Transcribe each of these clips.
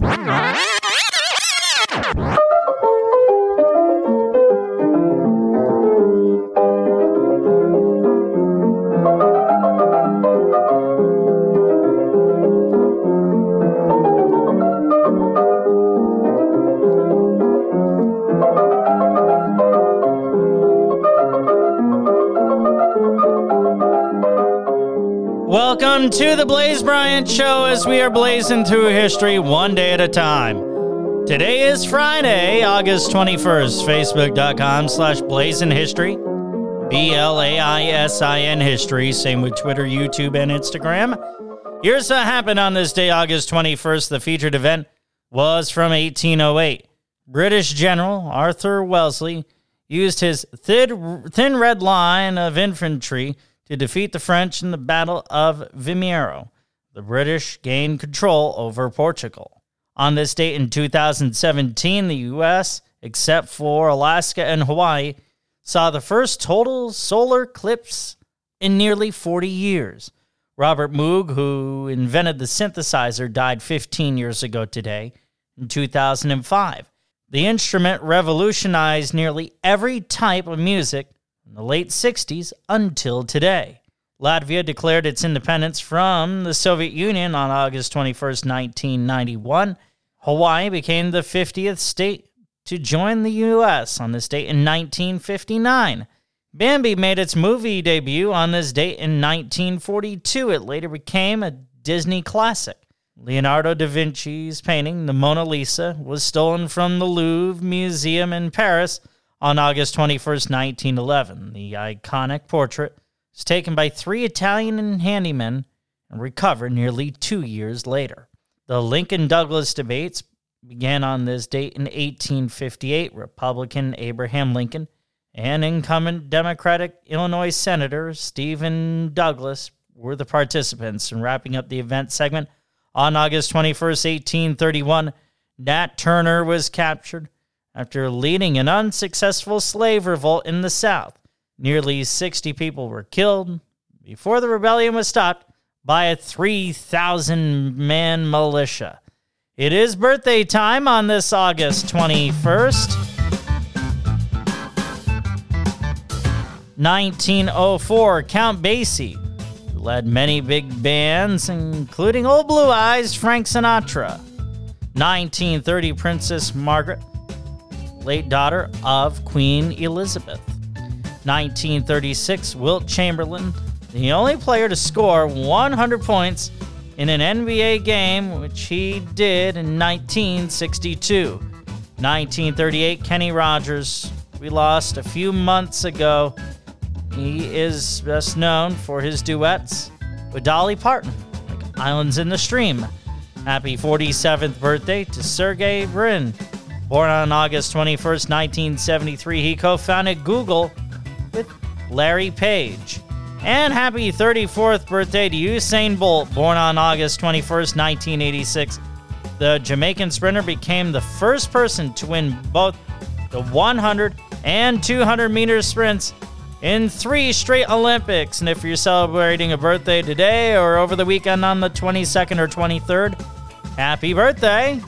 All right. Welcome to the Blaze Bryant Show as we are blazing through history one day at a time. Today is Friday, August 21st. Facebook.com slash blazing history. B L A I S I N history. Same with Twitter, YouTube, and Instagram. Here's what happened on this day, August 21st. The featured event was from 1808. British General Arthur Wellesley used his thin, thin red line of infantry to defeat the French in the Battle of Vimiero. The British gained control over Portugal. On this date in 2017, the U.S., except for Alaska and Hawaii, saw the first total solar eclipse in nearly 40 years. Robert Moog, who invented the synthesizer, died 15 years ago today in 2005. The instrument revolutionized nearly every type of music in the late 60s until today. Latvia declared its independence from the Soviet Union on August 21, 1991. Hawaii became the 50th state to join the U.S. on this date in 1959. Bambi made its movie debut on this date in 1942. It later became a Disney classic. Leonardo da Vinci's painting, The Mona Lisa, was stolen from the Louvre Museum in Paris on August 21st, 1911. The iconic portrait was taken by three Italian handymen and recovered nearly two years later. The Lincoln Douglas debates began on this date in 1858. Republican Abraham Lincoln and incumbent Democratic Illinois Senator Stephen Douglas were the participants. In wrapping up the event segment on August 21st, 1831, Nat Turner was captured after leading an unsuccessful slave revolt in the South. Nearly 60 people were killed before the rebellion was stopped by a 3,000 man militia. It is birthday time on this August 21st. 1904, Count Basie led many big bands, including Old Blue Eyes, Frank Sinatra. 1930, Princess Margaret late daughter of Queen Elizabeth. 1936, Wilt Chamberlain, the only player to score 100 points in an NBA game, which he did in 1962. 1938, Kenny Rogers. We lost a few months ago. He is best known for his duets with Dolly Parton, like Islands in the Stream. Happy 47th birthday to Sergey Brin. Born on August 21st, 1973, he co founded Google with Larry Page. And happy 34th birthday to Usain Bolt, born on August 21st, 1986. The Jamaican sprinter became the first person to win both the 100 and 200 meter sprints in three straight Olympics. And if you're celebrating a birthday today or over the weekend on the 22nd or 23rd, happy birthday!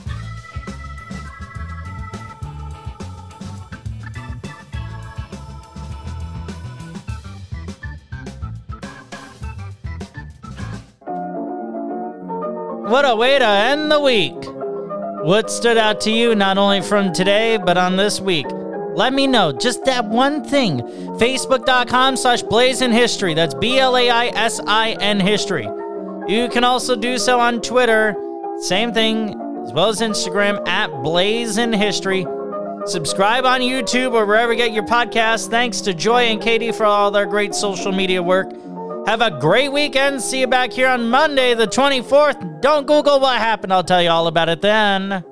What a way to end the week! What stood out to you not only from today, but on this week? Let me know. Just that one thing. Facebook.com slash blazing history. That's B L A I S I N history. You can also do so on Twitter. Same thing, as well as Instagram at blazing history. Subscribe on YouTube or wherever you get your podcasts. Thanks to Joy and Katie for all their great social media work. Have a great weekend. See you back here on Monday, the 24th. Don't Google what happened. I'll tell you all about it then.